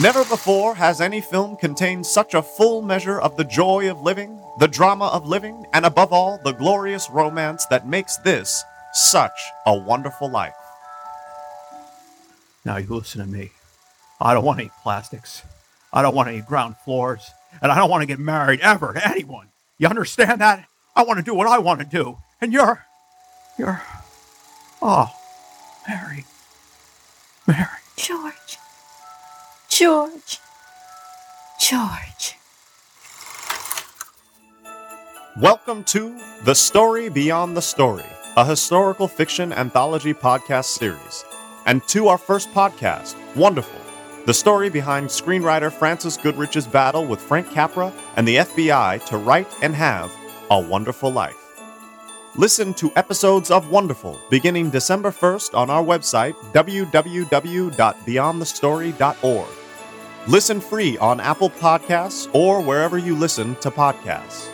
Never before has any film contained such a full measure of the joy of living, the drama of living, and above all, the glorious romance that makes this such a wonderful life. Now you listen to me. I don't want any plastics. I don't want any ground floors. And I don't want to get married ever to anyone. You understand that? I want to do what I want to do. And you're. You're. Oh, Mary. Mary. George. George. George. Welcome to The Story Beyond the Story, a historical fiction anthology podcast series. And to our first podcast, Wonderful, the story behind screenwriter Frances Goodrich's battle with Frank Capra and the FBI to write and have a wonderful life. Listen to episodes of Wonderful beginning December 1st on our website, www.beyondthestory.org. Listen free on Apple Podcasts or wherever you listen to podcasts.